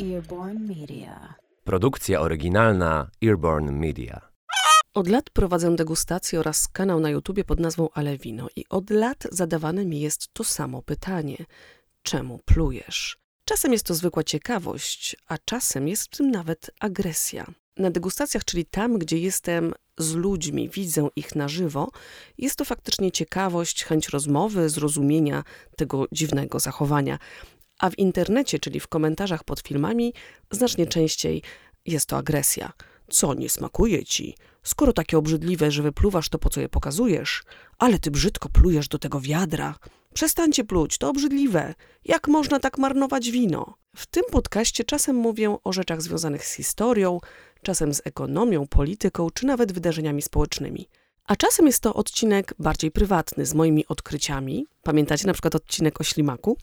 Earborn Media. Produkcja oryginalna Earborn Media. Od lat prowadzę degustację oraz kanał na YouTubie pod nazwą Ale Wino i od lat zadawane mi jest to samo pytanie. Czemu plujesz? Czasem jest to zwykła ciekawość, a czasem jest w tym nawet agresja. Na degustacjach, czyli tam, gdzie jestem z ludźmi, widzę ich na żywo, jest to faktycznie ciekawość, chęć rozmowy, zrozumienia tego dziwnego zachowania. A w internecie, czyli w komentarzach pod filmami, znacznie częściej jest to agresja. Co, nie smakuje ci? Skoro takie obrzydliwe, że wypluwasz, to po co je pokazujesz? Ale ty brzydko plujesz do tego wiadra. Przestańcie pluć, to obrzydliwe. Jak można tak marnować wino? W tym podcaście czasem mówię o rzeczach związanych z historią, czasem z ekonomią, polityką czy nawet wydarzeniami społecznymi. A czasem jest to odcinek bardziej prywatny, z moimi odkryciami. Pamiętacie na przykład odcinek o ślimaku?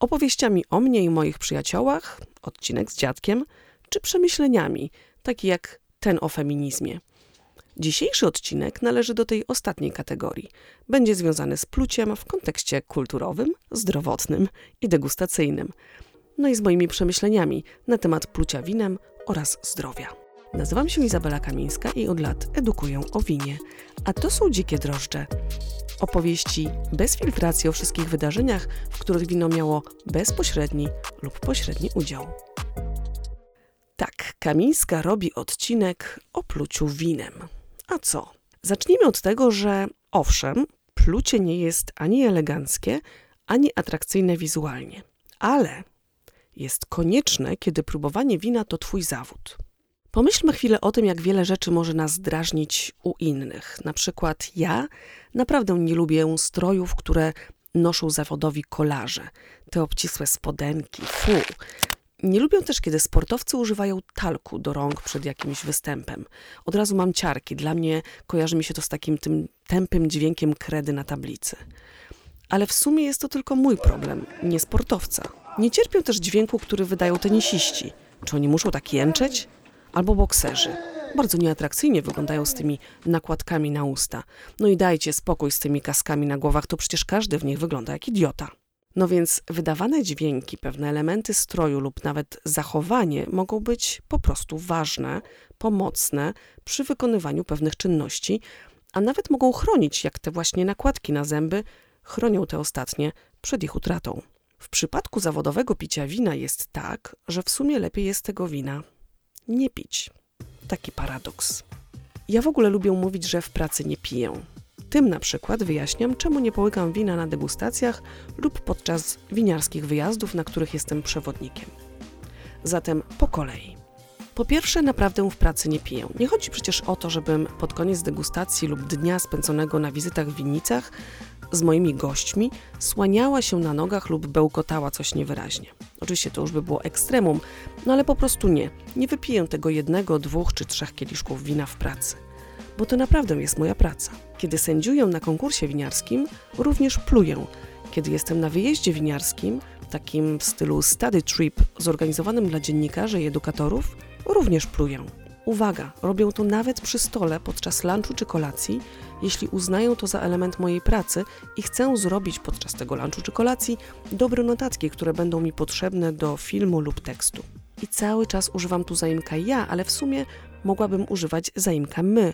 Opowieściami o mnie i moich przyjaciołach, odcinek z dziadkiem, czy przemyśleniami, taki jak ten o feminizmie. Dzisiejszy odcinek należy do tej ostatniej kategorii. Będzie związany z pluciem w kontekście kulturowym, zdrowotnym i degustacyjnym. No i z moimi przemyśleniami na temat plucia winem oraz zdrowia. Nazywam się Izabela Kamińska i od lat edukuję o winie. A to są Dzikie Drożdże. Opowieści bez filtracji o wszystkich wydarzeniach, w których wino miało bezpośredni lub pośredni udział. Tak, Kamińska robi odcinek o pluciu winem. A co? Zacznijmy od tego, że owszem, plucie nie jest ani eleganckie, ani atrakcyjne wizualnie, ale jest konieczne, kiedy próbowanie wina to twój zawód. Pomyślmy chwilę o tym, jak wiele rzeczy może nas drażnić u innych. Na przykład ja naprawdę nie lubię strojów, które noszą zawodowi kolarze. Te obcisłe spodenki, fu. Nie lubię też, kiedy sportowcy używają talku do rąk przed jakimś występem. Od razu mam ciarki. Dla mnie kojarzy mi się to z takim tym tępym dźwiękiem kredy na tablicy. Ale w sumie jest to tylko mój problem, nie sportowca. Nie cierpię też dźwięku, który wydają tenisiści. Czy oni muszą tak jęczeć? Albo bokserzy. Bardzo nieatrakcyjnie wyglądają z tymi nakładkami na usta. No i dajcie spokój z tymi kaskami na głowach, to przecież każdy w nich wygląda jak idiota. No więc wydawane dźwięki, pewne elementy stroju lub nawet zachowanie mogą być po prostu ważne, pomocne przy wykonywaniu pewnych czynności, a nawet mogą chronić, jak te właśnie nakładki na zęby chronią te ostatnie przed ich utratą. W przypadku zawodowego picia wina jest tak, że w sumie lepiej jest tego wina nie pić. Taki paradoks. Ja w ogóle lubię mówić, że w pracy nie piję. Tym na przykład wyjaśniam, czemu nie połykam wina na degustacjach lub podczas winiarskich wyjazdów, na których jestem przewodnikiem. Zatem po kolei. Po pierwsze, naprawdę w pracy nie piję. Nie chodzi przecież o to, żebym pod koniec degustacji lub dnia spędzonego na wizytach w winnicach z moimi gośćmi słaniała się na nogach lub bełkotała coś niewyraźnie. Oczywiście to już by było ekstremum, no ale po prostu nie. Nie wypiję tego jednego, dwóch czy trzech kieliszków wina w pracy. Bo to naprawdę jest moja praca. Kiedy sędziuję na konkursie winiarskim, również pluję. Kiedy jestem na wyjeździe winiarskim, takim w stylu study trip zorganizowanym dla dziennikarzy i edukatorów, również pluję. Uwaga, robią to nawet przy stole podczas lunchu czy kolacji, jeśli uznają to za element mojej pracy i chcę zrobić podczas tego lunchu czy kolacji dobre notatki, które będą mi potrzebne do filmu lub tekstu. I cały czas używam tu zaimka ja, ale w sumie mogłabym używać zaimka my,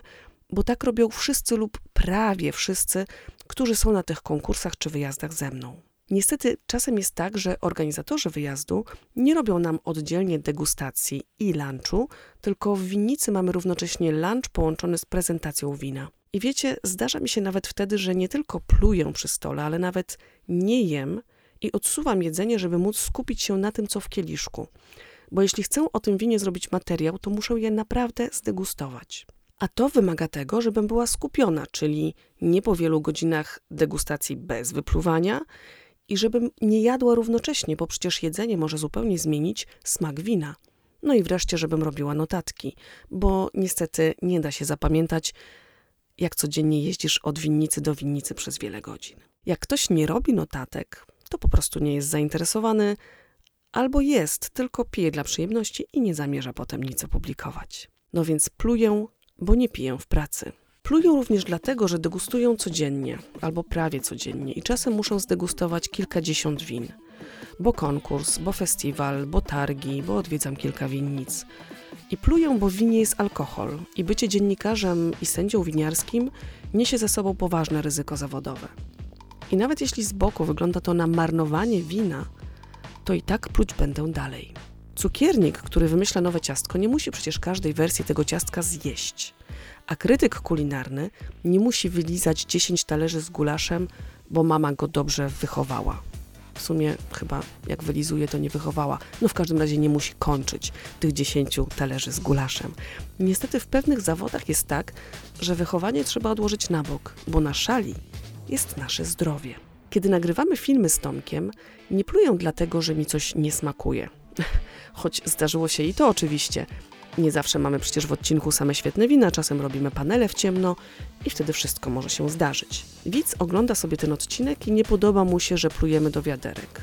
bo tak robią wszyscy lub prawie wszyscy, którzy są na tych konkursach czy wyjazdach ze mną. Niestety czasem jest tak, że organizatorzy wyjazdu nie robią nam oddzielnie degustacji i lunchu, tylko w winnicy mamy równocześnie lunch połączony z prezentacją wina. I wiecie, zdarza mi się nawet wtedy, że nie tylko pluję przy stole, ale nawet nie jem i odsuwam jedzenie, żeby móc skupić się na tym, co w kieliszku. Bo jeśli chcę o tym winie zrobić materiał, to muszę je naprawdę zdegustować. A to wymaga tego, żebym była skupiona, czyli nie po wielu godzinach degustacji bez wypluwania i żebym nie jadła równocześnie, bo przecież jedzenie może zupełnie zmienić smak wina. No i wreszcie, żebym robiła notatki, bo niestety nie da się zapamiętać, jak codziennie jeździsz od winnicy do winnicy przez wiele godzin. Jak ktoś nie robi notatek, to po prostu nie jest zainteresowany, albo jest, tylko pije dla przyjemności i nie zamierza potem nic opublikować. No więc pluję, bo nie piję w pracy. Pluję również dlatego, że degustują codziennie, albo prawie codziennie i czasem muszą zdegustować kilkadziesiąt win. bo konkurs, bo festiwal, bo targi, bo odwiedzam kilka winnic. I pluję, bo w winie jest alkohol i bycie dziennikarzem i sędzią winiarskim niesie ze sobą poważne ryzyko zawodowe. I nawet jeśli z boku wygląda to na marnowanie wina, to i tak pluć będę dalej. Cukiernik, który wymyśla nowe ciastko, nie musi przecież każdej wersji tego ciastka zjeść. A krytyk kulinarny nie musi wylizać 10 talerzy z gulaszem, bo mama go dobrze wychowała. W sumie chyba jak wylizuje, to nie wychowała. No w każdym razie nie musi kończyć tych 10 talerzy z gulaszem. Niestety w pewnych zawodach jest tak, że wychowanie trzeba odłożyć na bok, bo na szali jest nasze zdrowie. Kiedy nagrywamy filmy z Tomkiem, nie pluję dlatego, że mi coś nie smakuje. Choć zdarzyło się i to oczywiście. Nie zawsze mamy przecież w odcinku same świetne wina, czasem robimy panele w ciemno i wtedy wszystko może się zdarzyć. Widz ogląda sobie ten odcinek i nie podoba mu się, że plujemy do wiaderek.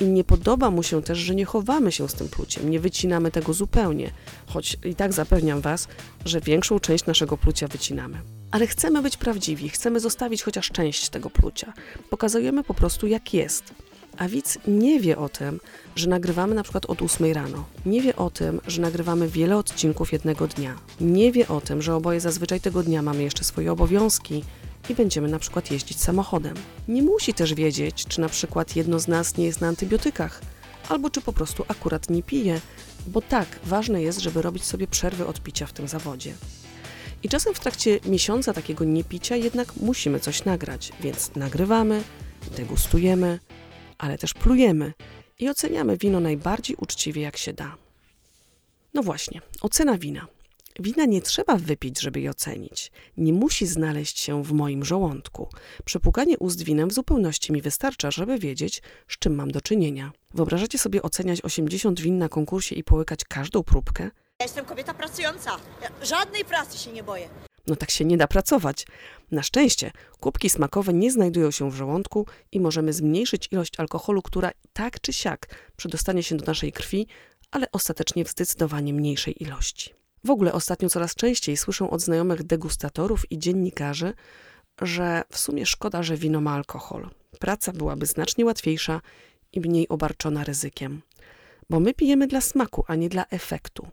I nie podoba mu się też, że nie chowamy się z tym pluciem, nie wycinamy tego zupełnie, choć i tak zapewniam Was, że większą część naszego plucia wycinamy. Ale chcemy być prawdziwi, chcemy zostawić chociaż część tego plucia. Pokazujemy po prostu jak jest. A widz nie wie o tym, że nagrywamy na przykład od 8 rano. Nie wie o tym, że nagrywamy wiele odcinków jednego dnia. Nie wie o tym, że oboje zazwyczaj tego dnia mamy jeszcze swoje obowiązki i będziemy na przykład jeździć samochodem. Nie musi też wiedzieć, czy na przykład jedno z nas nie jest na antybiotykach, albo czy po prostu akurat nie pije, bo tak, ważne jest, żeby robić sobie przerwy od picia w tym zawodzie. I czasem w trakcie miesiąca takiego niepicia jednak musimy coś nagrać, więc nagrywamy, degustujemy, ale też plujemy i oceniamy wino najbardziej uczciwie jak się da. No właśnie, ocena wina. Wina nie trzeba wypić, żeby je ocenić. Nie musi znaleźć się w moim żołądku. Przepłukanie ust winem w zupełności mi wystarcza, żeby wiedzieć, z czym mam do czynienia. Wyobrażacie sobie oceniać 80 win na konkursie i połykać każdą próbkę? Ja jestem kobieta pracująca. Ja żadnej pracy się nie boję. No tak się nie da pracować. Na szczęście kubki smakowe nie znajdują się w żołądku i możemy zmniejszyć ilość alkoholu, która tak czy siak przedostanie się do naszej krwi, ale ostatecznie w zdecydowanie mniejszej ilości. W ogóle ostatnio coraz częściej słyszę od znajomych degustatorów i dziennikarzy, że w sumie szkoda, że wino ma alkohol. Praca byłaby znacznie łatwiejsza i mniej obarczona ryzykiem. Bo my pijemy dla smaku, a nie dla efektu.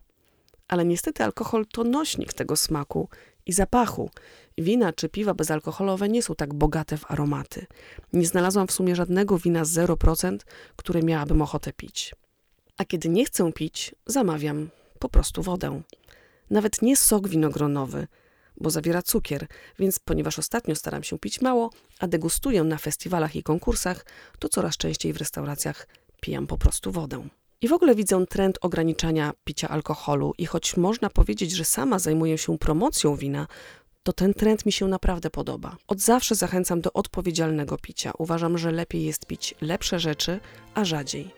Ale niestety alkohol to nośnik tego smaku i zapachu. Wina czy piwa bezalkoholowe nie są tak bogate w aromaty. Nie znalazłam w sumie żadnego wina z 0%, które miałabym ochotę pić. A kiedy nie chcę pić, zamawiam po prostu wodę. Nawet nie sok winogronowy, bo zawiera cukier, więc ponieważ ostatnio staram się pić mało, a degustuję na festiwalach i konkursach, to coraz częściej w restauracjach pijam po prostu wodę. I w ogóle widzę trend ograniczania picia alkoholu i choć można powiedzieć, że sama zajmuję się promocją wina, to ten trend mi się naprawdę podoba. Od zawsze zachęcam do odpowiedzialnego picia. Uważam, że lepiej jest pić lepsze rzeczy, a rzadziej.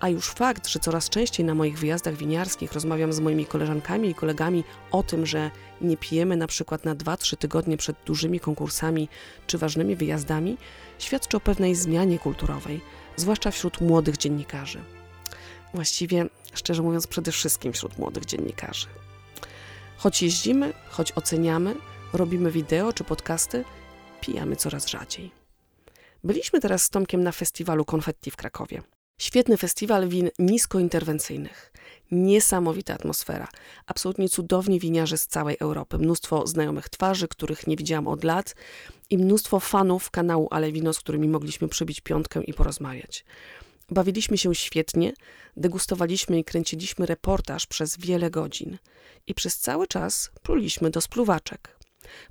A już fakt, że coraz częściej na moich wyjazdach winiarskich rozmawiam z moimi koleżankami i kolegami o tym, że nie pijemy na przykład na 2-3 tygodnie przed dużymi konkursami czy ważnymi wyjazdami, świadczy o pewnej zmianie kulturowej, zwłaszcza wśród młodych dziennikarzy. Właściwie, szczerze mówiąc, przede wszystkim wśród młodych dziennikarzy. Choć jeździmy, choć oceniamy, robimy wideo czy podcasty, pijamy coraz rzadziej. Byliśmy teraz z Tomkiem na festiwalu Konfetti w Krakowie. Świetny festiwal win niskointerwencyjnych. Niesamowita atmosfera. Absolutnie cudowni winiarze z całej Europy. Mnóstwo znajomych twarzy, których nie widziałam od lat i mnóstwo fanów kanału Ale Wino, z którymi mogliśmy przybić piątkę i porozmawiać. Bawiliśmy się świetnie, degustowaliśmy i kręciliśmy reportaż przez wiele godzin i przez cały czas pluliśmy do spluwaczek.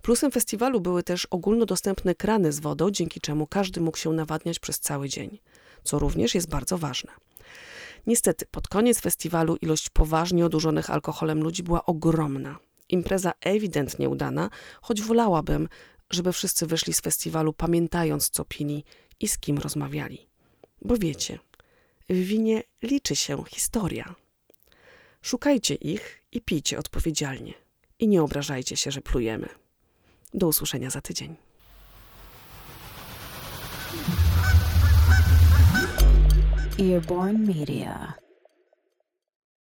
Plusem festiwalu były też ogólnodostępne krany z wodą, dzięki czemu każdy mógł się nawadniać przez cały dzień, co również jest bardzo ważne. Niestety, pod koniec festiwalu ilość poważnie odurzonych alkoholem ludzi była ogromna. Impreza ewidentnie udana, choć wolałabym, żeby wszyscy wyszli z festiwalu pamiętając, co pili i z kim rozmawiali. Bo wiecie, w winie liczy się historia. Szukajcie ich i pijcie odpowiedzialnie. I nie obrażajcie się, że plujemy. Do usłyszenia za tydzień. Earborn Media.